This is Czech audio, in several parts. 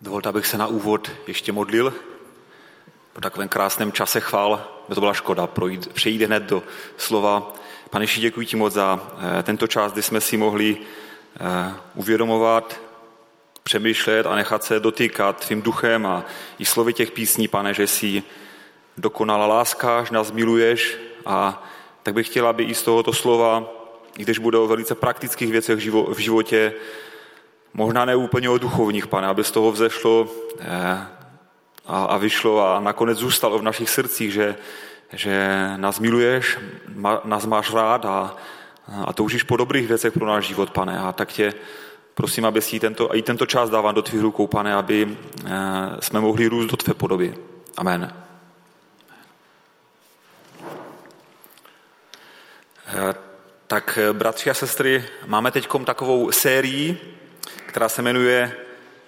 Dovolte, abych se na úvod ještě modlil. Po takovém krásném čase chvál, by to byla škoda, projít, přejít hned do slova. Pane Ježíši, děkuji ti moc za eh, tento čas, kdy jsme si mohli eh, uvědomovat, přemýšlet a nechat se dotýkat tvým duchem a i slovy těch písní, pane, že jsi dokonalá láska, že nás miluješ a tak bych chtěla, aby i z tohoto slova, i když bude o velice praktických věcech v životě, možná ne úplně o duchovních, pane, aby z toho vzešlo eh, a, a vyšlo a nakonec zůstalo v našich srdcích, že, že nás miluješ, ma, nás máš rád a, a toužíš po dobrých věcech pro náš život, pane. A tak tě prosím, aby si tento, i tento čas dávám do tvých rukou, pane, aby eh, jsme mohli růst do tvé podoby. Amen. Eh, tak, bratři a sestry, máme teď takovou sérii, která se jmenuje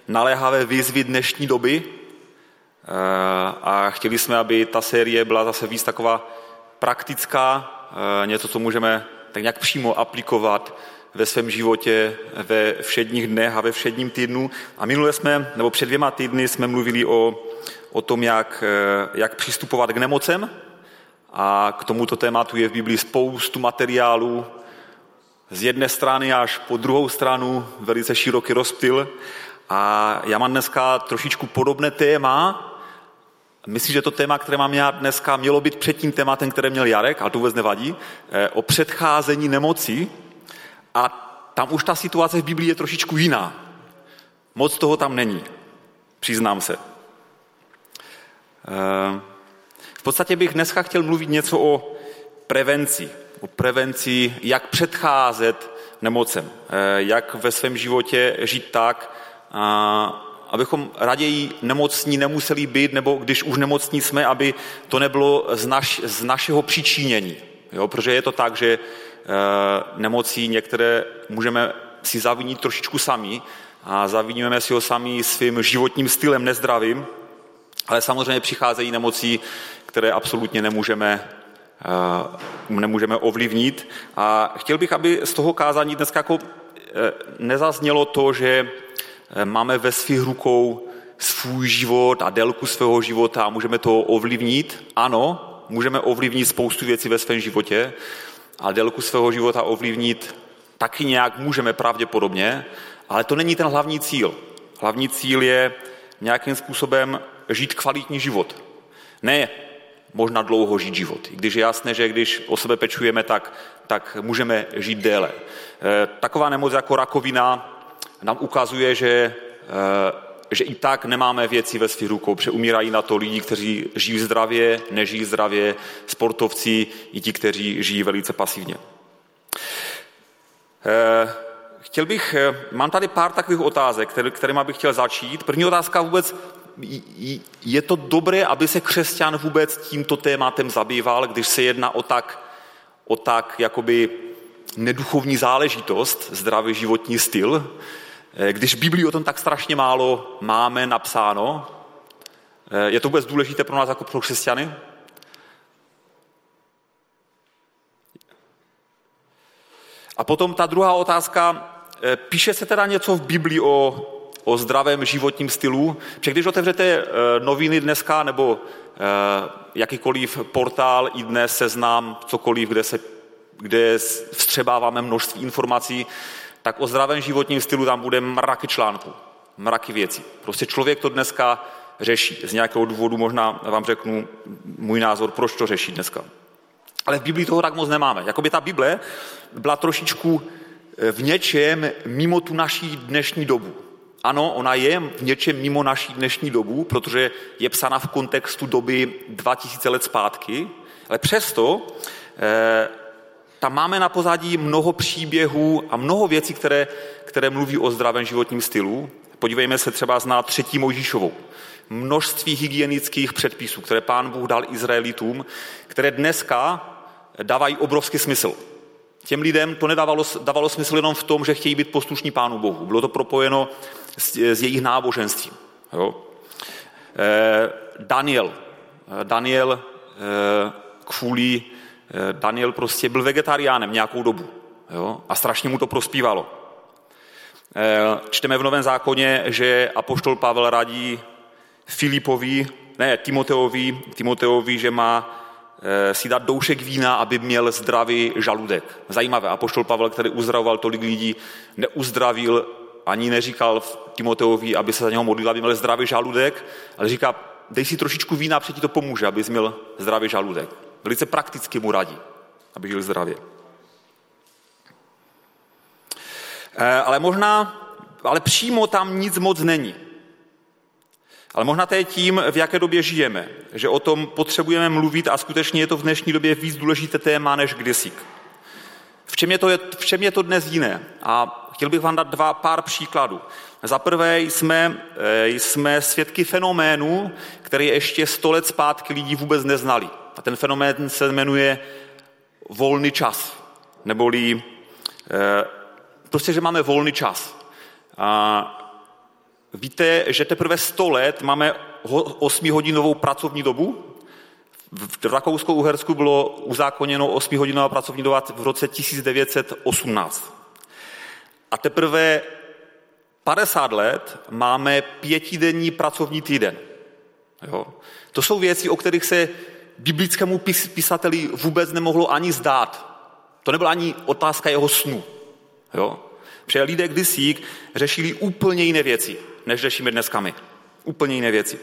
Naléhavé výzvy dnešní doby. Eh, a chtěli jsme, aby ta série byla zase víc taková praktická, eh, něco, co můžeme tak nějak přímo aplikovat ve svém životě ve všedních dnech a ve všedním týdnu. A minule jsme, nebo před dvěma týdny jsme mluvili o, o tom, jak, eh, jak přistupovat k nemocem. A k tomuto tématu je v Biblii spoustu materiálů, z jedné strany až po druhou stranu velice široký rozptyl. A já mám dneska trošičku podobné téma. Myslím, že to téma, které mám já dneska, mělo být před tím tématem, které měl Jarek, ale to vůbec nevadí, eh, o předcházení nemoci. A tam už ta situace v Biblii je trošičku jiná. Moc toho tam není, přiznám se. Eh, v podstatě bych dneska chtěl mluvit něco o prevenci o prevenci, jak předcházet nemocem, eh, jak ve svém životě žít tak, abychom raději nemocní nemuseli být, nebo když už nemocní jsme, aby to nebylo z, naš, z našeho přičinění. Jo? Protože je to tak, že eh, nemocí některé můžeme si zavinit trošičku sami a zaviníme si ho sami svým životním stylem nezdravým, ale samozřejmě přicházejí nemocí, které absolutně nemůžeme nemůžeme ovlivnit. A chtěl bych, aby z toho kázání dneska jako eh, nezaznělo to, že eh, máme ve svých rukou svůj život a délku svého života a můžeme to ovlivnit. Ano, můžeme ovlivnit spoustu věcí ve svém životě a délku svého života ovlivnit taky nějak můžeme pravděpodobně, ale to není ten hlavní cíl. Hlavní cíl je nějakým způsobem žít kvalitní život. Ne možná dlouho žít život. I když je jasné, že když o sebe pečujeme, tak, tak můžeme žít déle. Eh, taková nemoc jako rakovina nám ukazuje, že, eh, že i tak nemáme věci ve svých rukou. Přeumírají na to lidi, kteří žijí zdravě, nežijí zdravě, sportovci, i ti, kteří žijí velice pasivně. Eh, chtěl bych, mám tady pár takových otázek, kterými bych chtěl začít. První otázka vůbec, je to dobré, aby se křesťan vůbec tímto tématem zabýval, když se jedná o tak, o tak jakoby neduchovní záležitost, zdravý životní styl, eh, když v Biblii o tom tak strašně málo máme napsáno, eh, je to vůbec důležité pro nás jako pro křesťany? A potom ta druhá otázka, eh, píše se teda něco v Biblii o o zdravém životním stylu. Protože když otevřete eh, noviny dneska nebo eh, jakýkoliv portál, i dnes seznám, cokoliv, kde, se, kde vstřebáváme množství informací, tak o zdravém životním stylu tam bude mraky článků, mraky věcí. Prostě člověk to dneska řeší. Z nějakého důvodu možná vám řeknu můj názor, proč to řeší dneska. Ale v Biblii toho tak moc nemáme. Jakoby ta Bible byla trošičku eh, v něčem mimo tu naší dnešní dobu. Ano, ona je v něčem mimo naší dnešní dobu, protože je psána v kontextu doby 2000 let zpátky, ale přesto eh, tam máme na pozadí mnoho příběhů a mnoho věcí, které, které mluví o zdravém životním stylu. Podívejme se třeba na třetí Mojžíšovou. Množství hygienických předpisů, které pán Bůh dal Izraelitům, které dneska dávají obrovský smysl. Těm lidem to nedávalo dávalo smysl jenom v tom, že chtějí být poslušní pánu Bohu. Bylo to propojeno s, s jejich náboženstvím. Jo? Eh, Daniel. Eh, Daniel eh, kvůli Daniel prostě byl vegetariánem nějakou dobu. Jo? A strašně mu to prospívalo. Čteme v Novém zákoně, že apoštol Pavel radí Filipovi, ne, Timoteovi, Timoteovi, že má si dát doušek vína, aby měl zdravý žaludek. Zajímavé, apoštol Pavel, který uzdravoval tolik lidí, neuzdravil ani neříkal Timoteovi, aby se za něho modlil, aby měl zdravý žaludek, ale říká, dej si trošičku vína, před ti to pomůže, aby měl zdravý žaludek. Velice prakticky mu radí, aby žil zdravě. Eh, ale možná, ale přímo tam nic moc není. Ale možná to je tím, v jaké době žijeme, že o tom potřebujeme mluvit a skutečně je to v dnešní době víc důležité téma než kdysi. V čem je to, v čem je to dnes jiné? A chtěl bych vám dát dva pár příkladů. Za prvé jsme, eh, jsme svědky fenoménu, který ještě sto let zpátky lidi vůbec neznali. A ten fenomén se jmenuje volný čas, neboli eh, prostě, že máme volný čas. A víte, že teprve 100 let máme 8-hodinovou pracovní dobu? V Rakousku-Uhersku bylo uzákoněno 8-hodinová pracovní doba v roce 1918. A teprve 50 let máme pětidenní pracovní týden. Jo? To jsou věci, o kterých se biblickému pis, pisateli vůbec nemohlo ani zdát. To nebyla ani otázka jeho snu. Jo? Protože lidé kdysi řešili úplně jiné věci, než řešíme dneska my. Úplně jiné věci.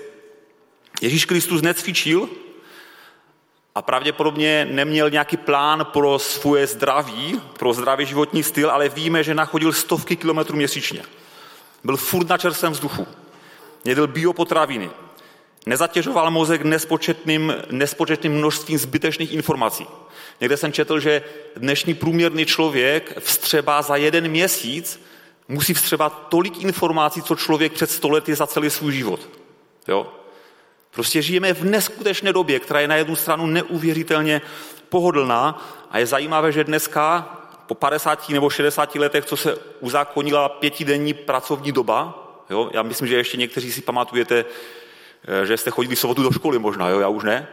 Ježíš Kristus necvičil a pravděpodobně neměl nějaký plán pro svoje zdraví, pro zdravý životní styl, ale víme, že nachodil stovky kilometrů měsíčně. Byl furt na čerstvém vzduchu. Jedl biopotraviny. Nezatěžoval mozek nespočetným, nespočetným množstvím zbytečných informací. Někde jsem četl, že dnešní průměrný člověk vstřebá za jeden měsíc, musí vstřebat tolik informací, co člověk před stolety za celý svůj život. Jo? Prostě žijeme v neskutečné době, která je na jednu stranu neuvěřitelně pohodlná a je zajímavé, že dneska po 50 nebo 60 letech, co se uzákonila pětidenní pracovní doba, jo, já myslím, že ještě někteří si pamatujete, eh, že jste chodili sobotu do školy možná, jo, já už ne,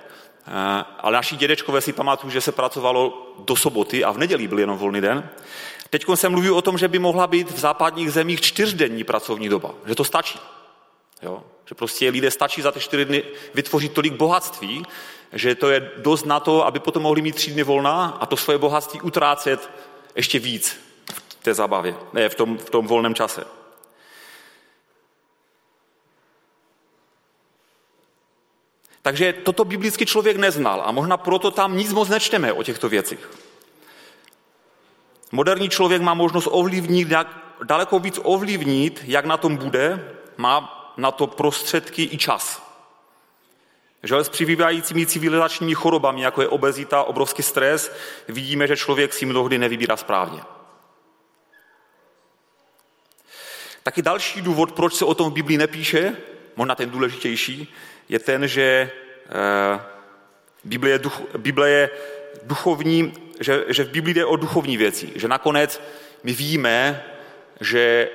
eh, ale naši dědečkové si pamatují, že se pracovalo do soboty a v neděli byl jenom volný den. Teď se mluví o tom, že by mohla být v západních zemích čtyřdenní pracovní doba, že to stačí. Jo? Že prostě lidé stačí za ty čtyři dny vytvořit tolik bohatství, že to je dost na to, aby potom mohli mít tři dny volna a to svoje bohatství utrácet ještě víc v té zabavě, ne, v tom, v tom volném čase. Takže toto biblický člověk neznal a možná proto tam nic moc nečteme o těchto věcech. Moderní člověk má možnost ovlivnit, jak, daleko víc ovlivnit, jak na tom bude, má na to prostředky i čas. Že s přibývajícími civilizačními chorobami, jako je obezita, obrovský stres, vidíme, že člověk si mnohdy nevybírá správně. Taky další důvod, proč se o tom v Biblii nepíše, možná ten důležitější, je ten, že eh, Bible je, duch, Bible je duchovní, že, že v Biblii jde o duchovní věci. Že nakonec my víme, že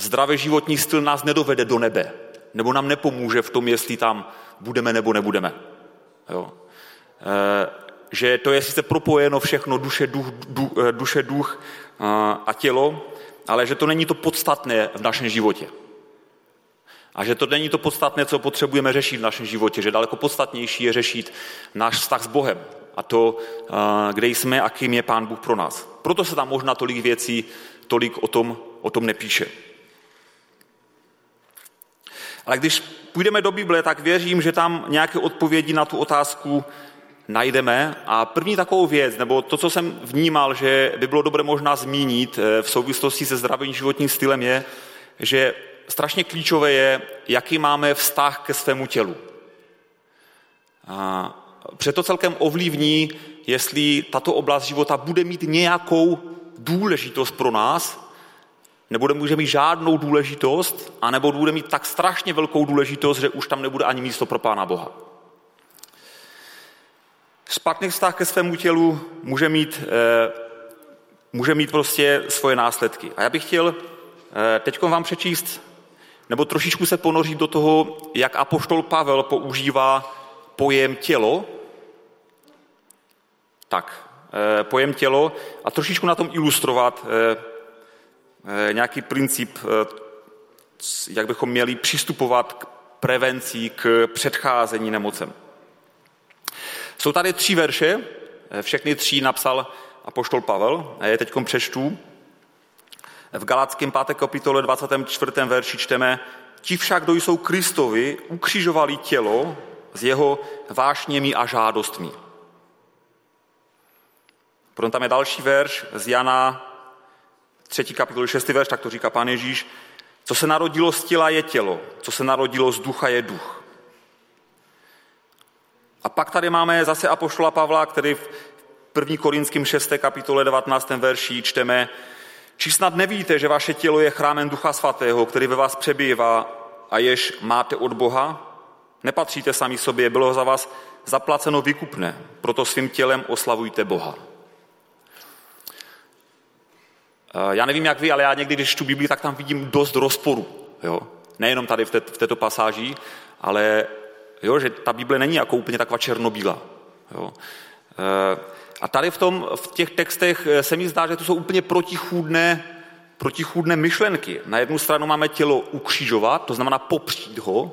zdravý životní styl nás nedovede do nebe, nebo nám nepomůže v tom, jestli tam budeme nebo nebudeme. Jo. E, že to je sice propojeno všechno, duše, duch, du, e, duše, duch a tělo, ale že to není to podstatné v našem životě. A že to není to podstatné, co potřebujeme řešit v našem životě, že daleko podstatnější je řešit náš vztah s Bohem a to, kde jsme a kým je Pán Bůh pro nás. Proto se tam možná tolik věcí, tolik o tom, o tom nepíše. Ale když půjdeme do Bible, tak věřím, že tam nějaké odpovědi na tu otázku najdeme. A první takovou věc, nebo to, co jsem vnímal, že by bylo dobré možná zmínit eh, v souvislosti se zdravým životním stylem, je, že strašně klíčové je, jaký máme vztah ke svému tělu. A to celkem ovlivní, jestli tato oblast života bude mít nějakou důležitost pro nás, nebude může mít žádnou důležitost, anebo bude mít tak strašně velkou důležitost, že už tam nebude ani místo pro Pána Boha. Špatný vztah ke svému tělu může mít, eh, může mít prostě svoje následky. A já bych chtěl eh, teď vám přečíst, nebo trošičku se ponořit do toho, jak apoštol Pavel používá pojem tělo, tak, eh, pojem tělo a trošičku na tom ilustrovat nějaký princip, eh, jak bychom měli přistupovat k prevenci, k předcházení nemocem. Jsou tady tři verše, všechny tři napsal apoštol Pavel, a je teď přečtu. V Galackém 5. kapitole 24. verši čteme, ti však, kdo jsou Kristovi, ukřižovali tělo s jeho vášněmi a žádostmi. Potom tam je další verš z Jana 3. kapitoly 6. verš, tak to říká pán Ježíš. Co se narodilo z těla je tělo, co se narodilo z ducha je duch. A pak tady máme zase Apoštola Pavla, který v 1. Korinským 6. kapitole 19. verši čteme, či snad nevíte, že vaše tělo je chrámem Ducha Svatého, který ve vás přebývá a jež máte od Boha? Nepatříte sami sobě, bylo za vás zaplaceno vykupné, proto svým tělem oslavujte Boha. Eh, já nevím, jak vy, ale já někdy, když čtu Biblii, tak tam vidím dost rozporu. Jo? Nejenom tady v, té, v této pasáži, ale jo, že ta Bible není jako úplně taková černobílá. Jo? Eh, a tady v, tom, v těch textech eh, se mi zdá, že to jsou úplně protichůdné, protichůdné myšlenky. Na jednu stranu máme tělo ukřižovat, to znamená popřít ho,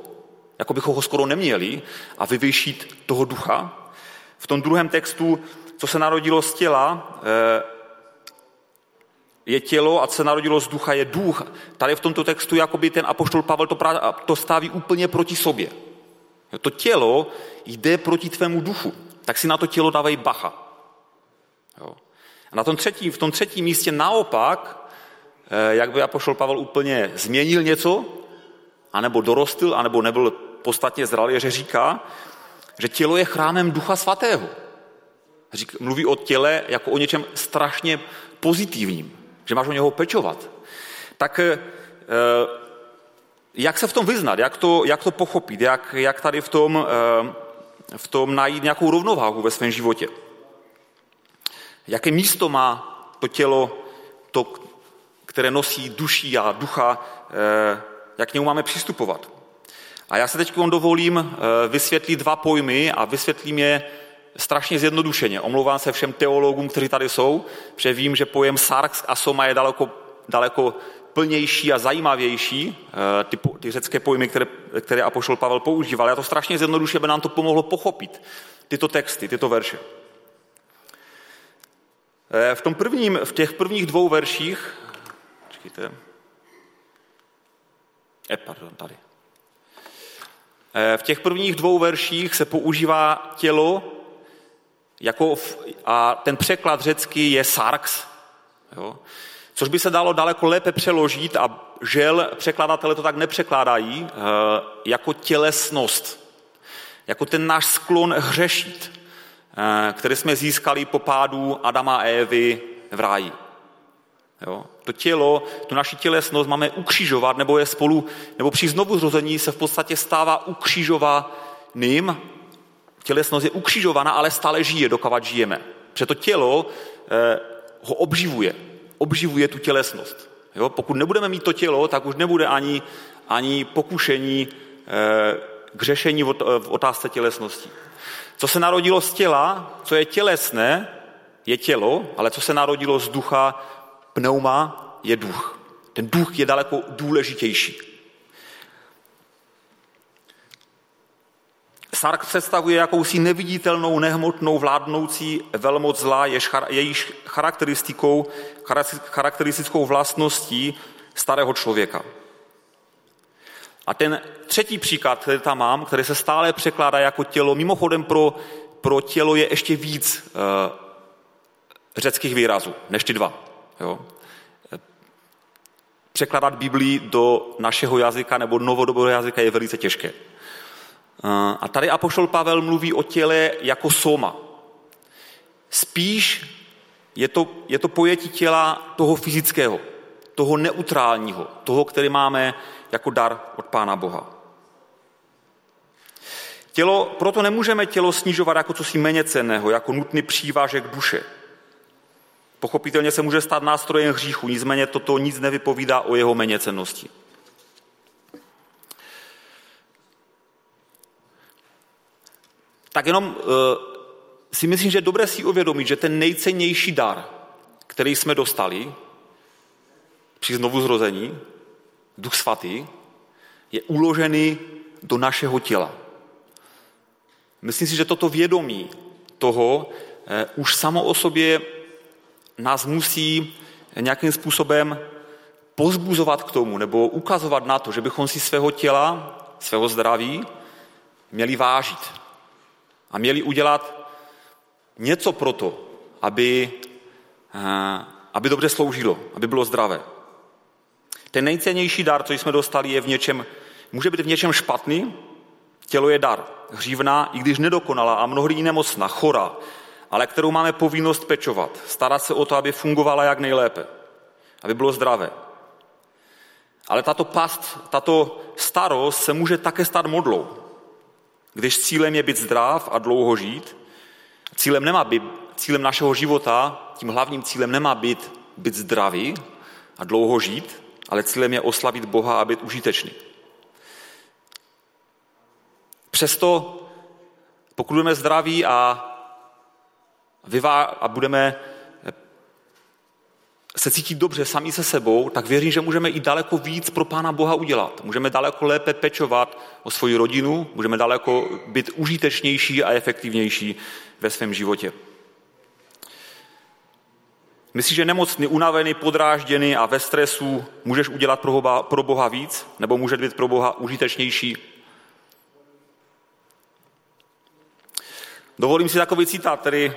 jako bychom ho skoro neměli, a vyvyšit toho ducha. V tom druhém textu, co se narodilo z těla, je tělo a co se narodilo z ducha je duch. Tady v tomto textu jakoby ten apoštol Pavel to, právě, to staví úplně proti sobě. To tělo jde proti tvému duchu. Tak si na to tělo dávej bacha. Jo. A na tom třetí, v tom třetím místě naopak, eh, jak by apoštol Pavel úplně změnil něco, anebo dorostl, anebo nebyl podstatně zralý, že říká, že tělo je chrámem ducha svatého. mluví o těle jako o něčem strašně pozitivním že máš o něho pečovat, tak eh, jak se v tom vyznat, jak to, jak to pochopit, jak, jak tady v tom, eh, v tom najít nějakou rovnováhu ve svém životě. Jaké místo má to tělo, to, které nosí duší a ducha, eh, jak k němu máme přistupovat. A já se teď dovolím vysvětlit dva pojmy a vysvětlím je strašně zjednodušeně. Omlouvám se všem teologům, kteří tady jsou, protože vím, že pojem sarx a soma je daleko, daleko plnější a zajímavější, eh, ty, ty řecké pojmy, které, které Apoštol Pavel používal. Já to strašně zjednodušuje, aby nám to pomohlo pochopit tyto texty, tyto verše. Eh, v, tom prvním, v těch prvních dvou verších, počkejte, eh, pardon, tady. Eh, v těch prvních dvou verších se používá tělo jako a ten překlad řecký je sarx, jo? což by se dalo daleko lépe přeložit a žel překladatelé to tak nepřekládají, eh, jako tělesnost, jako ten náš sklon hřešit, eh, který jsme získali po pádu Adama a Evy v ráji. Jo? To tělo, tu naši tělesnost máme ukřižovat, nebo je spolu, nebo při znovu zrození se v podstatě stává ukřižovaným tělesnost je ukřižovaná, ale stále žije, dokávat žijeme. Protože to tělo eh, ho obživuje. Obživuje tu tělesnost. Jo? Pokud nebudeme mít to tělo, tak už nebude ani, ani pokušení eh, k řešení v, v otázce tělesnosti. Co se narodilo z těla, co je tělesné, je tělo, ale co se narodilo z ducha, pneuma, je duch. Ten duch je daleko důležitější. Sark představuje jakousi neviditelnou, nehmotnou, vládnoucí velmoc zla, jejíž charakteristikou, charakteristickou vlastností starého člověka. A ten třetí příklad, který tam mám, který se stále překládá jako tělo, mimochodem pro, pro tělo je ještě víc uh, řeckých výrazů, než ty dva. Jo? Překládat Biblii do našeho jazyka nebo novodobého jazyka je velice těžké. A tady Apoštol Pavel mluví o těle jako soma. Spíš je to, je to pojetí těla toho fyzického, toho neutrálního, toho, který máme jako dar od Pána Boha. Tělo, proto nemůžeme tělo snižovat jako cosi méně cenného, jako nutný přívážek duše. Pochopitelně se může stát nástrojem hříchu, nicméně toto nic nevypovídá o jeho méněcennosti. Tak jenom uh, si myslím, že je dobré si uvědomit, že ten nejcennější dar, který jsme dostali, při znovuzrození, duch svatý, je uložený do našeho těla. Myslím si, že toto vědomí toho eh, už samo o sobě nás musí nějakým způsobem pozbuzovat k tomu nebo ukazovat na to, že bychom si svého těla, svého zdraví měli vážit a měli udělat něco pro to, aby, eh, aby dobře sloužilo, aby bylo zdravé. Ten nejcennější dar, co jsme dostali, je v něčem, může být v něčem špatný, tělo je dar, hřívna, i když nedokonala a mnohdy i nemocná, chora, ale kterou máme povinnost pečovat, starat se o to, aby fungovala jak nejlépe, aby bylo zdravé. Ale tato past, tato starost se může také stát modlou. Když cílem je být zdrav a dlouho žít, cílem, nemá být, cílem našeho života, tím hlavním cílem nemá být být zdravý a dlouho žít, ale cílem je oslavit Boha a být užitečný. Přesto, pokud budeme zdraví a, vyvá, a budeme se cítit dobře sami se sebou, tak věřím, že můžeme i daleko víc pro Pána Boha udělat. Můžeme daleko lépe pečovat o svoji rodinu, můžeme daleko být užitečnější a efektivnější ve svém životě. Myslíš, že nemocný, unavený, podrážděný a ve stresu můžeš udělat pro Boha, pro Boha víc? Nebo může být pro Boha užitečnější? Dovolím si takový citát, který eh,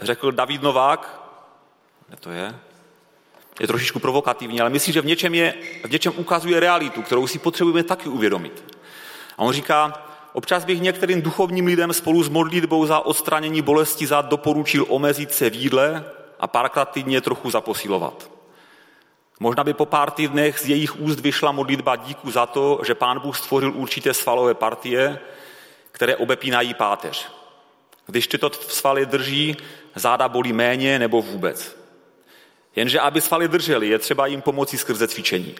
řekl David Novák, kde to je? Je trošičku provokativní, ale myslím, že v něčem, je, v něčem ukazuje realitu, kterou si potřebujeme taky uvědomit. A on říká, občas bych některým duchovním lidem spolu s modlitbou za odstranění bolesti zad doporučil omezit se v jídle a párkrát týdně trochu zaposilovat. Možná by po pár týdnech z jejich úst vyšla modlitba díku za to, že pán Bůh stvořil určité svalové partie, které obepínají páteř. Když tyto svaly drží, záda bolí méně nebo vůbec. Jenže aby svaly držely, je třeba jim pomoci skrze cvičení.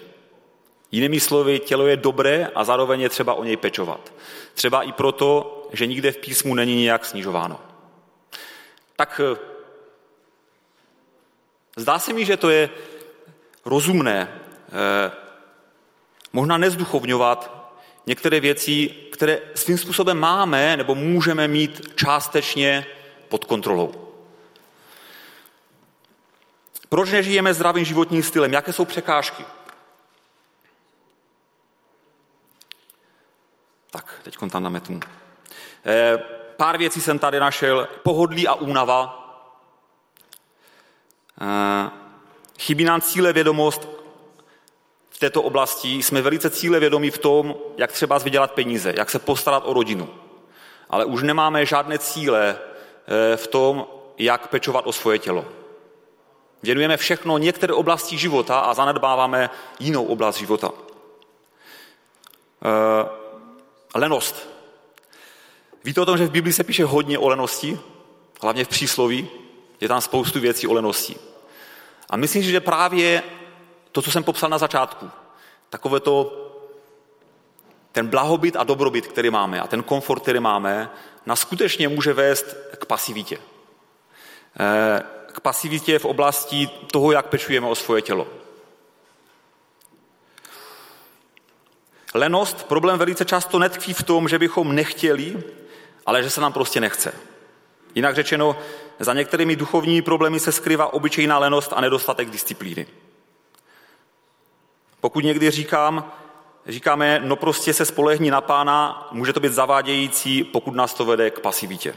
Jinými slovy, tělo je dobré a zároveň je třeba o něj pečovat. Třeba i proto, že nikde v písmu není nějak snižováno. Tak eh, zdá se mi, že to je rozumné eh, možná nezduchovňovat některé věci, které svým způsobem máme nebo můžeme mít částečně pod kontrolou. Proč nežijeme zdravým životním stylem? Jaké jsou překážky? Tak, teď tam nametu. E, pár věcí jsem tady našel. Pohodlí a únava. E, chybí nám cíle vědomost v této oblasti. Jsme velice cíle vědomí v tom, jak třeba vydělat peníze, jak se postarat o rodinu. Ale už nemáme žádné cíle eh, v tom, jak pečovat o svoje tělo. Věnujeme všechno některé oblasti života a zanedbáváme jinou oblast života. E, lenost. Víte o tom, že v Biblii se píše hodně o lenosti, hlavně v přísloví, je tam spoustu věcí o lenosti. A myslím že právě to, co jsem popsal na začátku, takové to, ten blahobyt a dobrobyt, který máme a ten komfort, který máme, nás skutečně může vést k pasivitě. E, k pasivitě v oblasti toho, jak pečujeme o svoje tělo. Lenost, problém velice často netkví v tom, že bychom nechtěli, ale že se nám prostě nechce. Jinak řečeno, za některými duchovními problémy se skrývá obyčejná lenost a nedostatek disciplíny. Pokud někdy říkám, říkáme, no prostě se spolehni na pána, může to být zavádějící, pokud nás to vede k pasivitě.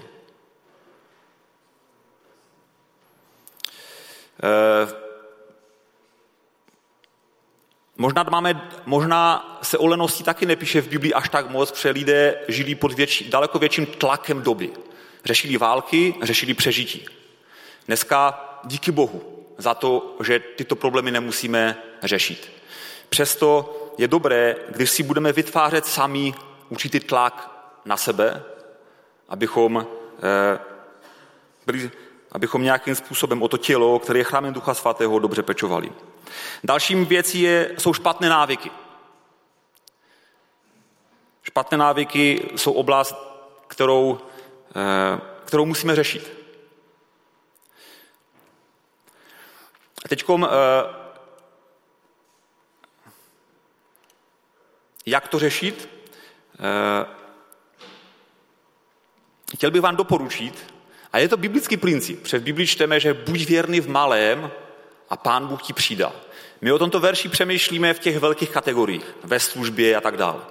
Možná, máme, možná se o lenosti taky nepíše v Biblii až tak moc, protože lidé žili pod větší, daleko větším tlakem doby. Řešili války, řešili přežití. Dneska díky Bohu za to, že tyto problémy nemusíme řešit. Přesto je dobré, když si budeme vytvářet sami určitý tlak na sebe, abychom eh, byli abychom nějakým způsobem o to tělo, které je chrámem Ducha Svatého, dobře pečovali. Dalším věcí je, jsou špatné návyky. Špatné návyky jsou oblast, kterou, eh, kterou musíme řešit. teď, jak to řešit? Chtěl bych vám doporučit, a je to biblický princip. Před Biblii čteme, že buď věrný v malém a pán Bůh ti přidá. My o tomto verši přemýšlíme v těch velkých kategoriích, ve službě a tak dále.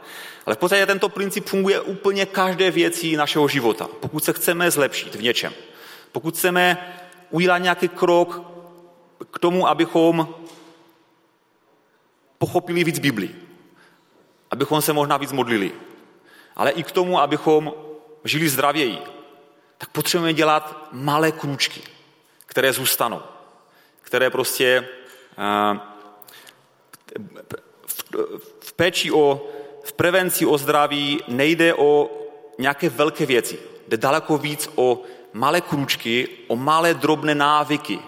Ale v podstatě tento princip funguje úplně každé věci našeho života. Pokud se chceme zlepšit v něčem, pokud chceme udělat nějaký krok k tomu, abychom pochopili víc Biblii, abychom se možná víc modlili, ale i k tomu, abychom žili zdravěji, tak potřebujeme dělat malé krůčky, které zůstanou, které prostě eh, v péči o, v prevenci o zdraví nejde o nějaké velké věci. Jde daleko víc o malé krůčky, o malé drobné návyky,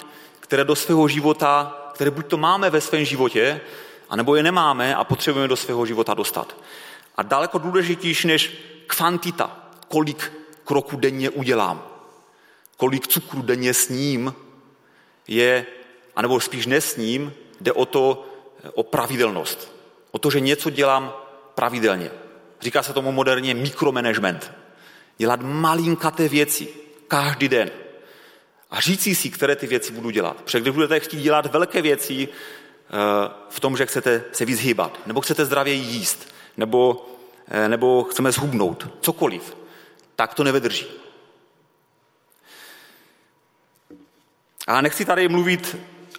které do svého života, které buď to máme ve svém životě, anebo je nemáme a potřebujeme do svého života dostat. A daleko důležitější než kvantita, kolik kroků denně udělám, kolik cukru denně sním, je, anebo spíš nesním, jde o to, o pravidelnost. O to, že něco dělám pravidelně. Říká se tomu moderně mikromanagement. Dělat malinkaté věci každý den. A říci si, které ty věci budu dělat. Protože když budete chtít dělat velké věci eh, v tom, že chcete se víc hýbat, nebo chcete zdravě jíst, nebo, eh, nebo chceme zhubnout, cokoliv, tak to nevydrží. A nechci tady mluvit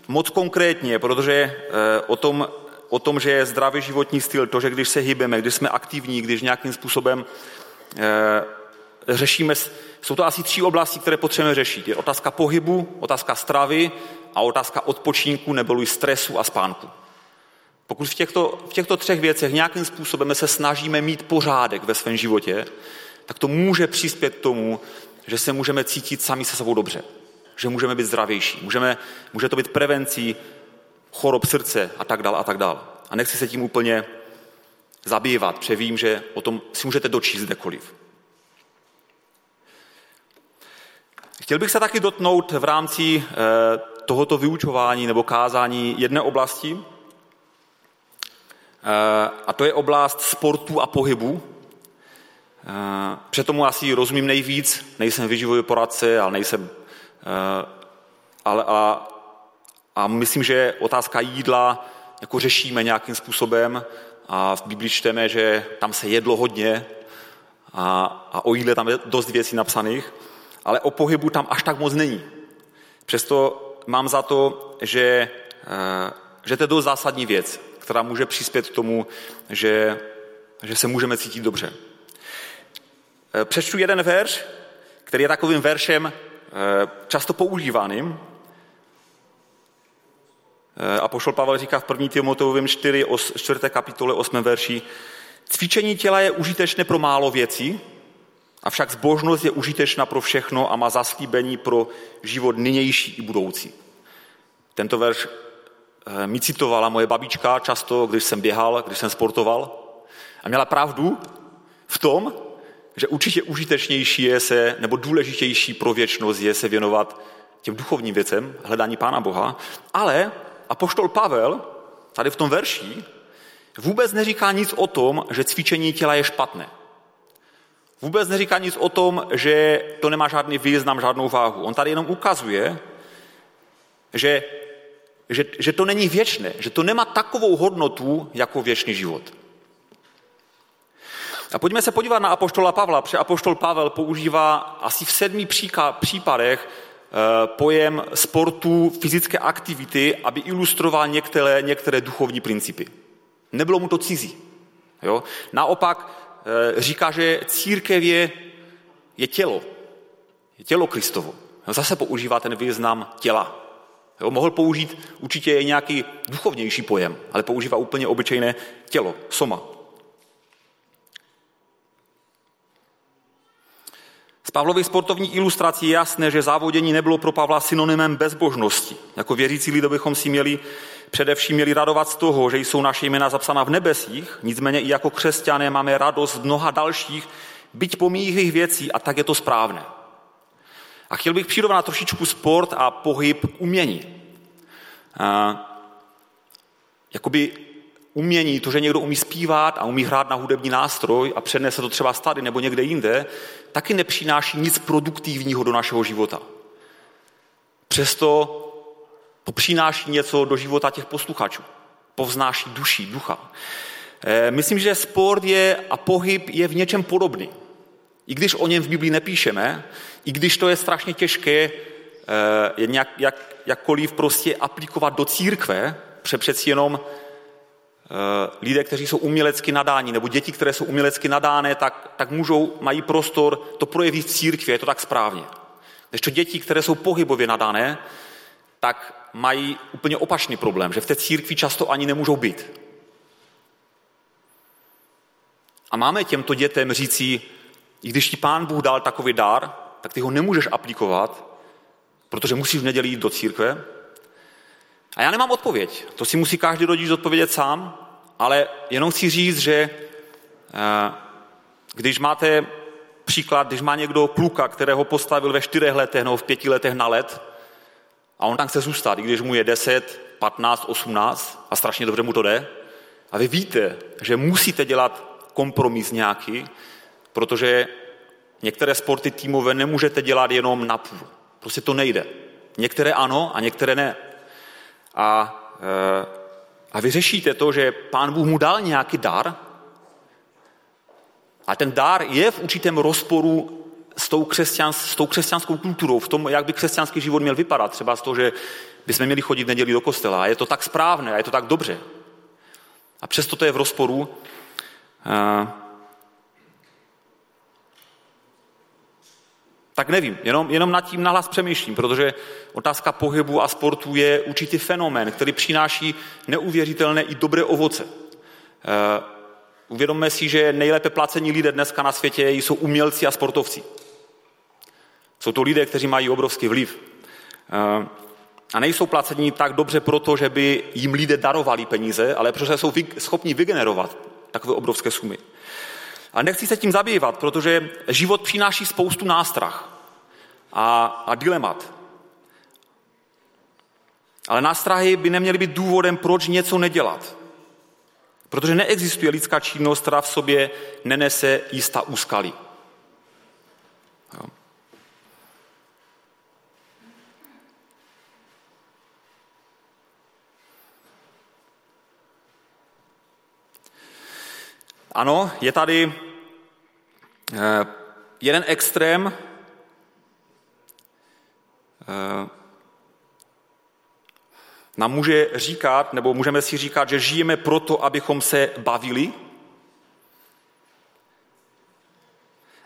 moc konkrétně, protože eh, o tom, o tom, že je zdravý životní styl, to, že když se hýbeme, když jsme aktivní, když nějakým způsobem eh, řešíme, jsou to asi tři oblasti, které potřebujeme řešit. Je otázka pohybu, otázka stravy a otázka odpočinku nebo stresu a spánku. Pokud v těchto, v těchto třech věcech nějakým způsobem se snažíme mít pořádek ve svém životě, tak to může přispět k tomu, že se můžeme cítit sami se sebou dobře. Že můžeme být zdravější. Můžeme, může to být prevencí chorob srdce a tak dál a tak dál. A nechci se tím úplně zabývat, protože vím, že o tom si můžete dočíst kdekoliv. Chtěl bych se taky dotnout v rámci eh, tohoto vyučování nebo kázání jedné oblasti, eh, a to je oblast sportu a pohybu. Eh, před tomu asi rozumím nejvíc, nejsem vyživový poradce, ale nejsem, ale a, a myslím, že otázka jídla jako řešíme nějakým způsobem a v Biblii čteme, že tam se jedlo hodně a, a o jídle tam je dost věcí napsaných, ale o pohybu tam až tak moc není. Přesto mám za to, že, eh, že to je dost zásadní věc, která může přispět k tomu, že, že se můžeme cítit dobře. Eh, přečtu jeden verš, který je takovým veršem eh, často používaným, Eh, a pošel Pavel říká v 1. Timoteovém 4, 4. kapitole 8. verši, cvičení těla je užitečné pro málo věcí, avšak zbožnost je užitečná pro všechno a má zaslíbení pro život nynější i budoucí. Tento verš mi citovala moje babička často, když jsem běhal, když jsem sportoval. A měla pravdu v tom, že určitě užitečnější je se, nebo důležitější pro věčnost je se věnovat těm duchovním věcem, hledání Pána Boha, ale apoštol Pavel tady v tom verši vůbec neříká nic o tom, že cvičení těla je špatné. Vůbec neříká nic o tom, že to nemá žádný význam, žádnou váhu. On tady jenom ukazuje, že, že, že to není věčné, že to nemá takovou hodnotu jako věčný život. A pojďme se podívat na apoštola Pavla, protože apoštol Pavel používá asi v sedmi případech Eh, pojem sportu, fyzické aktivity, aby ilustroval některé, některé duchovní principy. Nebylo mu to cizí. Jo? Naopak eh, říká, že církev je, je tělo. Je tělo Kristovo. Zase používá ten význam těla. Jo? Mohl použít určitě nějaký duchovnější pojem, ale používá úplně obyčejné tělo, soma. Pavlových sportovních ilustrací je jasné, že závodění nebylo pro Pavla synonymem bezbožnosti. Jako věřící lidé bychom si měli především měli radovat z toho, že jsou naše jména zapsána v nebesích, nicméně i jako křesťané máme radost z mnoha dalších, byť pomíjivých věcí a tak je to správné. A chtěl bych přirovnat trošičku sport a pohyb k umění. jakoby umění, to, že někdo umí zpívat a umí hrát na hudební nástroj a přednese to třeba tady nebo někde jinde, taky nepřináší nic produktivního do našeho života. Přesto přináší něco do života těch posluchačů. Povznáší duší, ducha. Eh, myslím, že sport je a pohyb je v něčem podobný. I když o něm v Biblii nepíšeme, i když to je strašně těžké eh, nějak, jak, jakkoliv prostě aplikovat do církve, přeci jenom lidé, kteří jsou umělecky nadáni, nebo děti, které jsou umělecky nadány, tak, tak můžou, mají prostor to projevit v církvi, je to tak správně. Když to děti, které jsou pohybově nadané, tak mají úplně opačný problém, že v té církvi často ani nemůžou být. A máme těmto dětem říci, i když ti pán Bůh dal takový dar, tak ty ho nemůžeš aplikovat, protože musíš v neděli jít do církve, a já nemám odpověď. To si musí každý rodič odpovědět sám, ale jenom chci říct, že eh, když máte příklad, když má někdo kluka, kterého postavil ve čtyřech letech nebo v pěti letech na let a on tam chce zůstat, i když mu je 10, 15, 18 a strašně dobře mu to jde, a vy víte, že musíte dělat kompromis nějaký, protože některé sporty týmové nemůžete dělat jenom na půl. Prostě to nejde. Některé ano a některé ne a, e, a vyřešíte to, že pán Bůh mu dal nějaký dar a ten dar je v určitém rozporu s tou, křesťans, s tou křesťanskou kulturou, v tom, jak by křesťanský život měl vypadat. Třeba z toho, že bychom měli chodit v neděli do kostela. A je to tak správné, a je to tak dobře. A přesto to je v rozporu. E, Tak nevím, jenom, jenom nad tím nahlas přemýšlím, protože otázka pohybu a sportu je určitý fenomén, který přináší neuvěřitelné i dobré ovoce. Uh, uvědomme si, že nejlépe placení lidé dneska na světě jsou umělci a sportovci. Jsou to lidé, kteří mají obrovský vliv. Uh, a nejsou placení tak dobře proto, že by jim lidé darovali peníze, ale protože jsou schopni vygenerovat takové obrovské sumy. A nechci se tím zabývat, protože život přináší spoustu nástrah a, a dilemat. Ale nástrahy by neměly být důvodem, proč něco nedělat. Protože neexistuje lidská činnost, která v sobě nenese jistá úskalí. Ano, je tady jeden extrém, eh, nám může říkat, nebo můžeme si říkat, že žijeme proto, abychom se bavili,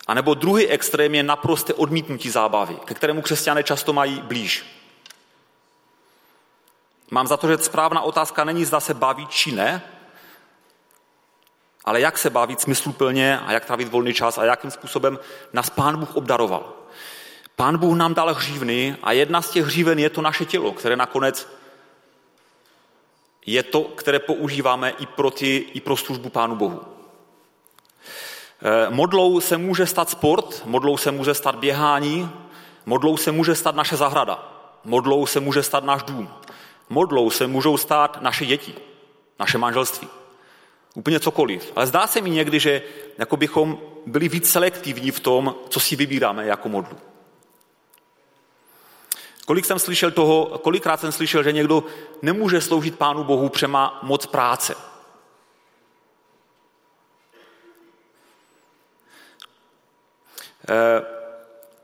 a nebo druhý extrém je naprosté odmítnutí zábavy, ke kterému křesťané často mají blíž. Mám za to, že správná otázka není, zda se baví či ne, ale jak se bavit smysluplně a jak trávit volný čas a jakým způsobem nás Pán Bůh obdaroval. Pán Bůh nám dal hřívny a jedna z těch hříven je to naše tělo, které nakonec je to, které používáme i pro, ty, i pro službu Pánu Bohu. Eh, modlou se může stát sport, modlou se může stát běhání, modlou se může stát naše zahrada, modlou se může stát náš dům, modlou se můžou stát naše děti, naše manželství. Úplně cokoliv. Ale zdá se mi někdy, že jako bychom byli víc selektivní v tom, co si vybíráme jako modlu. Kolik jsem slyšel toho, kolikrát jsem slyšel, že někdo nemůže sloužit Pánu Bohu, přemá moc práce. E,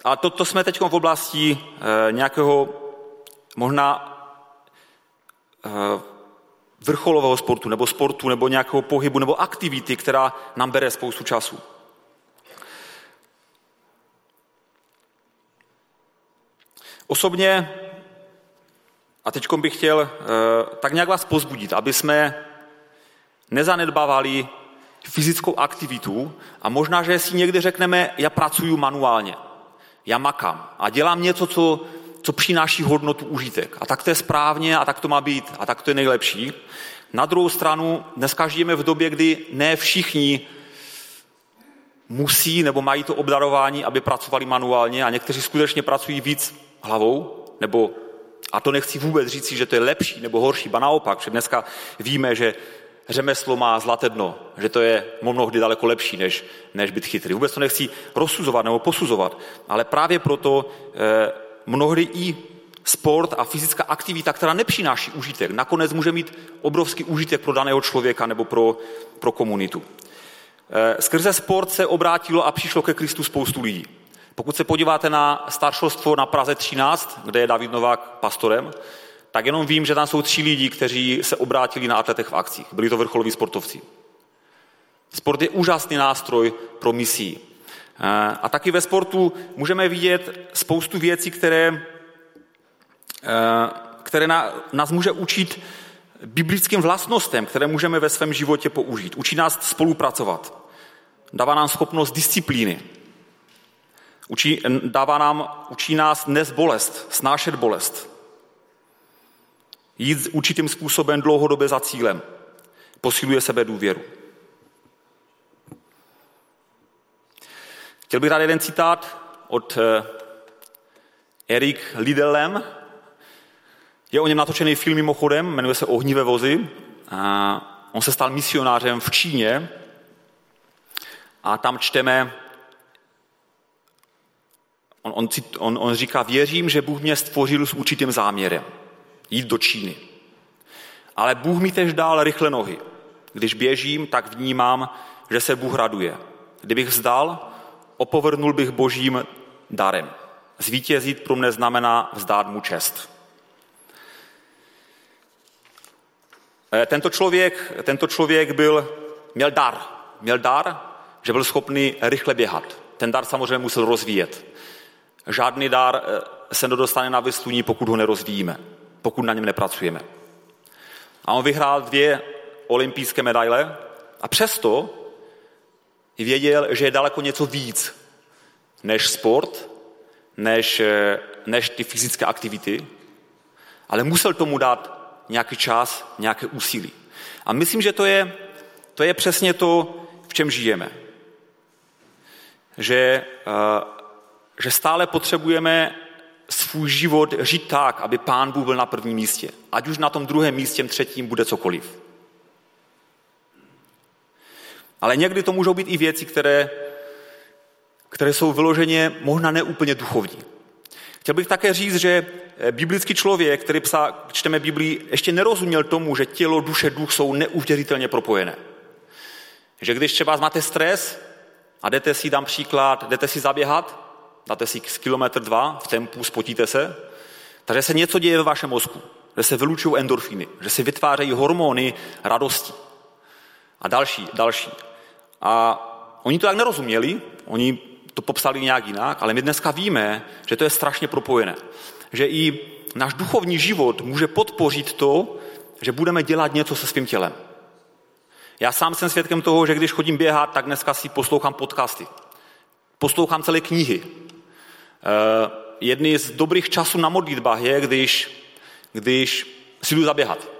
a to, to jsme teď v oblasti e, nějakého možná e, vrcholového sportu, nebo sportu, nebo nějakého pohybu, nebo aktivity, která nám bere spoustu času. Osobně, a teď bych chtěl eh, tak nějak vás pozbudit, aby jsme nezanedbávali fyzickou aktivitu a možná, že si někdy řekneme, já pracuji manuálně, já makám a dělám něco, co co přináší hodnotu užitek. A tak to je správně a tak to má být a tak to je nejlepší. Na druhou stranu, dneska žijeme v době, kdy ne všichni musí nebo mají to obdarování, aby pracovali manuálně a někteří skutečně pracují víc hlavou nebo A to nechci vůbec říct, že to je lepší nebo horší, ba naopak, že dneska víme, že řemeslo má zlaté dno, že to je mnohdy daleko lepší, než, než být chytrý. Vůbec to nechci rozsuzovat nebo posuzovat, ale právě proto eh, mnohdy i sport a fyzická aktivita, která nepřináší užitek, nakonec může mít obrovský užitek pro daného člověka nebo pro, pro komunitu. Eh, skrze sport se obrátilo a přišlo ke Kristu spoustu lidí. Pokud se podíváte na staršostvo na Praze 13, kde je David Novák pastorem, tak jenom vím, že tam jsou tři lidi, kteří se obrátili na atletech v akcích. Byli to vrcholoví sportovci. Sport je úžasný nástroj pro misí. A taky ve sportu můžeme vidět spoustu věcí, které, eh, které nás může učit biblickým vlastnostem, které můžeme ve svém životě použít. Učí nás spolupracovat. Dává nám schopnost disciplíny. Učí, dává nám, učí nás dnes bolest, snášet bolest. Jít určitým způsobem dlouhodobě za cílem. Posiluje sebe důvěru. Chtěl bych dát jeden citát od eh, Erik Lidelem. Je o něm natočený film mimochodem, jmenuje se Ohnivé vozy. A on se stal misionářem v Číně a tam čteme, on, on, on, on říká, věřím, že Bůh mě stvořil s určitým záměrem jít do Číny. Ale Bůh mi tež dál rychle nohy. Když běžím, tak vnímám, že se Bůh raduje. Kdybych vzdal, opovrnul bych božím darem. Zvítězit pro mne znamená vzdát mu čest. Eh, tento člověk, tento člověk byl, měl dar. Měl dar, že byl schopný rychle běhat. Ten dar samozřejmě musel rozvíjet. Žádný dar eh, se nedostane na vystuní, pokud ho nerozvíjíme pokud na něm nepracujeme. A on vyhrál dvě olympijské medaile a přesto věděl, že je daleko něco víc než sport, než, než ty fyzické aktivity, ale musel tomu dát nějaký čas, nějaké úsilí. A myslím, že to je, to je přesně to, v čem žijeme. Že, eh, že stále potřebujeme svůj život žít tak, aby pán Bůh byl na prvním místě. Ať už na tom druhém místě, třetím bude cokoliv. Ale někdy to můžou být i věci, které, které jsou vyloženě možná neúplně duchovní. Chtěl bych také říct, že eh, biblický člověk, který psá, čteme Biblii, ještě nerozuměl tomu, že tělo, duše, duch jsou neuvěřitelně propojené. Že když třeba máte stres a jdete si, dám příklad, jdete si zaběhat, dáte si kilometr dva v tempu, spotíte se, takže se něco děje ve vašem mozku, že se vylučují endorfiny, že se vytvářejí hormony radosti a další, další. A oni to tak nerozuměli, oni to popsali nějak jinak, ale my dneska víme, že to je strašně propojené. Že i náš duchovní život může podpořit to, že budeme dělat něco se svým tělem. Já sám jsem svědkem toho, že když chodím běhat, tak dneska si poslouchám podcasty. Poslouchám celé knihy. Eh, jedný z dobrých časů na modlitbách je, když, když si jdu zaběhat.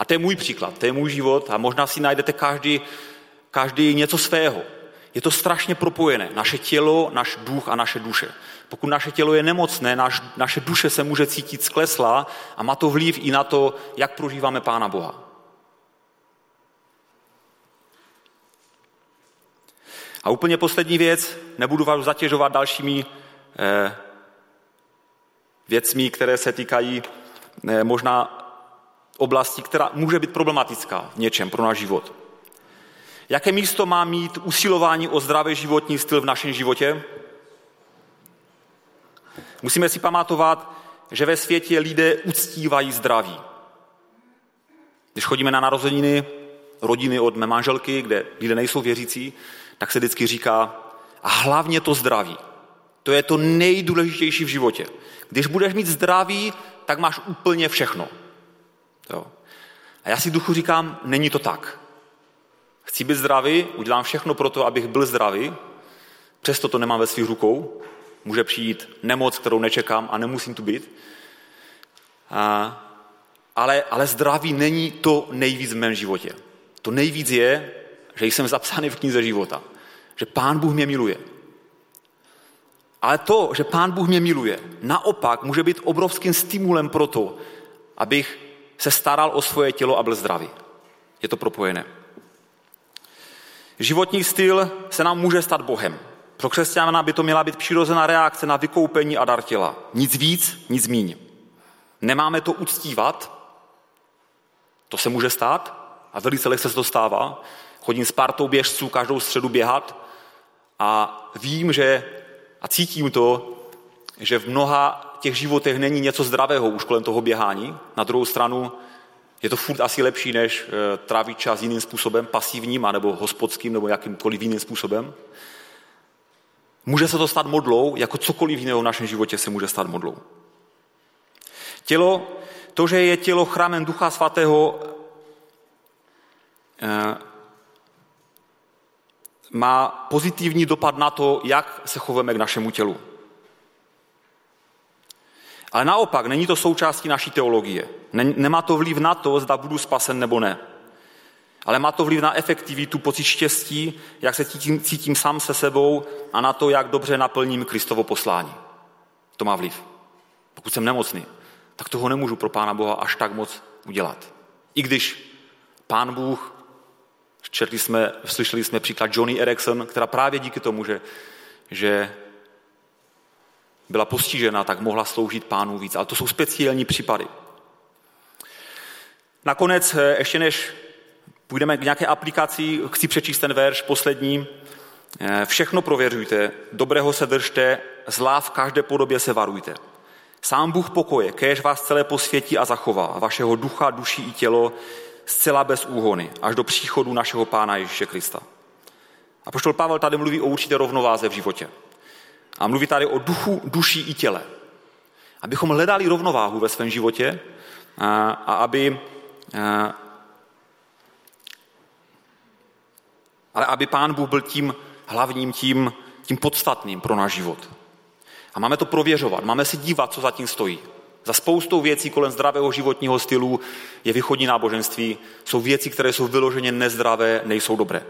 A to je můj příklad, to je můj život a možná si najdete každý, každý něco svého. Je to strašně propojené. Naše tělo, náš duch a naše duše. Pokud naše tělo je nemocné, naš, naše duše se může cítit sklesla a má to vliv i na to, jak prožíváme Pána Boha. A úplně poslední věc, nebudu vás zatěžovat dalšími Eh, věcmi, které se týkají eh, možná oblasti, která může být problematická v něčem pro náš život. Jaké místo má mít usilování o zdravý životní styl v našem životě? Musíme si pamatovat, že ve světě lidé uctívají zdraví. Když chodíme na narozeniny rodiny od mé manželky, kde lidé nejsou věřící, tak se vždycky říká, a hlavně to zdraví. To je to nejdůležitější v životě. Když budeš mít zdraví, tak máš úplně všechno. Jo. A já si duchu říkám, není to tak. Chci být zdravý, udělám všechno pro to, abych byl zdravý, přesto to nemám ve svých rukou. Může přijít nemoc, kterou nečekám a nemusím tu být. A, ale, ale zdraví není to nejvíc v mém životě. To nejvíc je, že jsem zapsaný v knize života. Že Pán Bůh mě miluje. Ale to, že Pán Bůh mě miluje, naopak může být obrovským stimulem pro to, abych se staral o svoje tělo a byl zdravý. Je to propojené. Životní styl se nám může stát Bohem. Pro křesťana by to měla být přirozená reakce na vykoupení a dar těla. Nic víc, nic míň. Nemáme to uctívat, to se může stát a velice lehce se to stává. Chodím s partou běžců každou středu běhat a vím, že a cítím to, že v mnoha těch životech není něco zdravého už kolem toho běhání. Na druhou stranu je to furt asi lepší, než eh, trávit čas jiným způsobem, pasivním, nebo hospodským, nebo jakýmkoliv jiným způsobem. Může se to stát modlou, jako cokoliv jiného v našem životě se může stát modlou. Tělo, to, že je tělo chrámem Ducha Svatého, eh, má pozitivní dopad na to, jak se chováme k našemu tělu. Ale naopak, není to součástí naší teologie. Nemá to vliv na to, zda budu spasen nebo ne. Ale má to vliv na efektivitu, pocit štěstí, jak se cítím, cítím sám se sebou a na to, jak dobře naplním Kristovo poslání. To má vliv. Pokud jsem nemocný, tak toho nemůžu pro Pána Boha až tak moc udělat. I když Pán Bůh, jsme, slyšeli jsme příklad Johnny Erickson, která právě díky tomu, že, že byla postižena, tak mohla sloužit pánu víc. Ale to jsou speciální případy. Nakonec, eh, ještě než půjdeme k nějaké aplikaci, chci přečíst ten verš poslední. Eh, všechno prověřujte, dobrého se držte, zlá v každé podobě se varujte. Sám Bůh pokoje, kéž vás celé posvětí a zachová, vašeho ducha, duši i tělo, zcela bez úhony, až do příchodu našeho Pána Ježíše Krista. A poštol Pavel tady mluví o určité rovnováze v životě. A mluví tady o duchu, duši i těle. Abychom hledali rovnováhu ve svém životě a, a aby a, ale aby Pán Bůh byl tím hlavním, tím, tím podstatným pro náš život. A máme to prověřovat, máme si dívat, co zatím stojí. Za spoustou věcí kolem zdravého životního stylu je východní náboženství. Jsou věci, které jsou vyloženě nezdravé, nejsou dobré.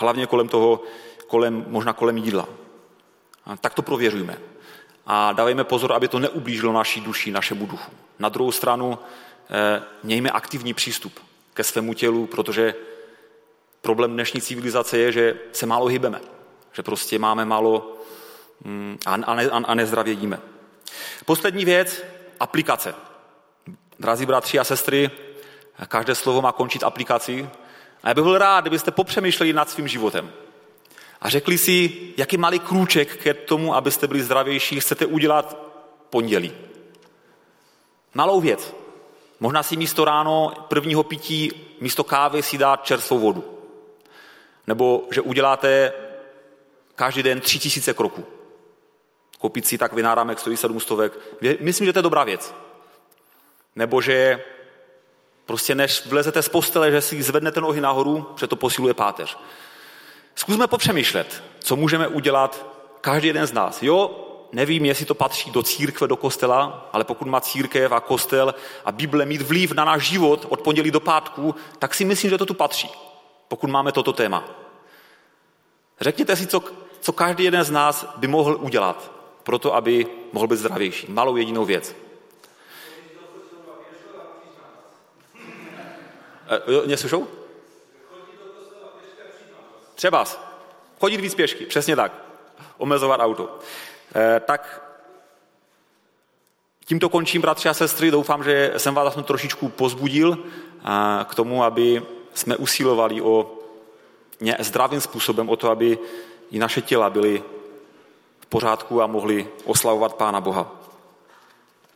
Hlavně kolem toho, kolem, možná kolem jídla. Tak to prověřujme. A dávejme pozor, aby to neublížilo naší duši, našemu duchu. Na druhou stranu eh, mějme aktivní přístup ke svému tělu, protože problém dnešní civilizace je, že se málo hybeme. Že prostě máme málo mm, a nezdravě jíme. Poslední věc, aplikace. Drazí bratři a sestry, každé slovo má končit aplikací. A já bych byl rád, kdybyste popřemýšleli nad svým životem a řekli si, jaký malý krůček k tomu, abyste byli zdravější, chcete udělat pondělí. Malou věc. Možná si místo ráno prvního pití, místo kávy si dát čerstvou vodu. Nebo že uděláte každý den tři tisíce kroků. Koupit si tak vynáramek stojí sedm stovek. Myslím, že to je dobrá věc. Nebo že prostě než vlezete z postele, že si zvednete nohy nahoru, že to posiluje páteř. Zkusme popřemýšlet, co můžeme udělat každý jeden z nás. Jo, nevím, jestli to patří do církve, do kostela, ale pokud má církev a kostel a Bible mít vliv na náš život od pondělí do pátku, tak si myslím, že to tu patří, pokud máme toto téma. Řekněte si, co, co každý jeden z nás by mohl udělat, proto aby mohl být zdravější. Malou jedinou věc. E, neslyšou? Třeba chodit víc pěšky, přesně tak. Omezovat auto. E, tak tímto končím, bratři a sestry. Doufám, že jsem vás aspoň trošičku pozbudil a, k tomu, aby jsme usilovali o ně, zdravým způsobem o to, aby i naše těla byly v pořádku a mohli oslavovat Pána Boha.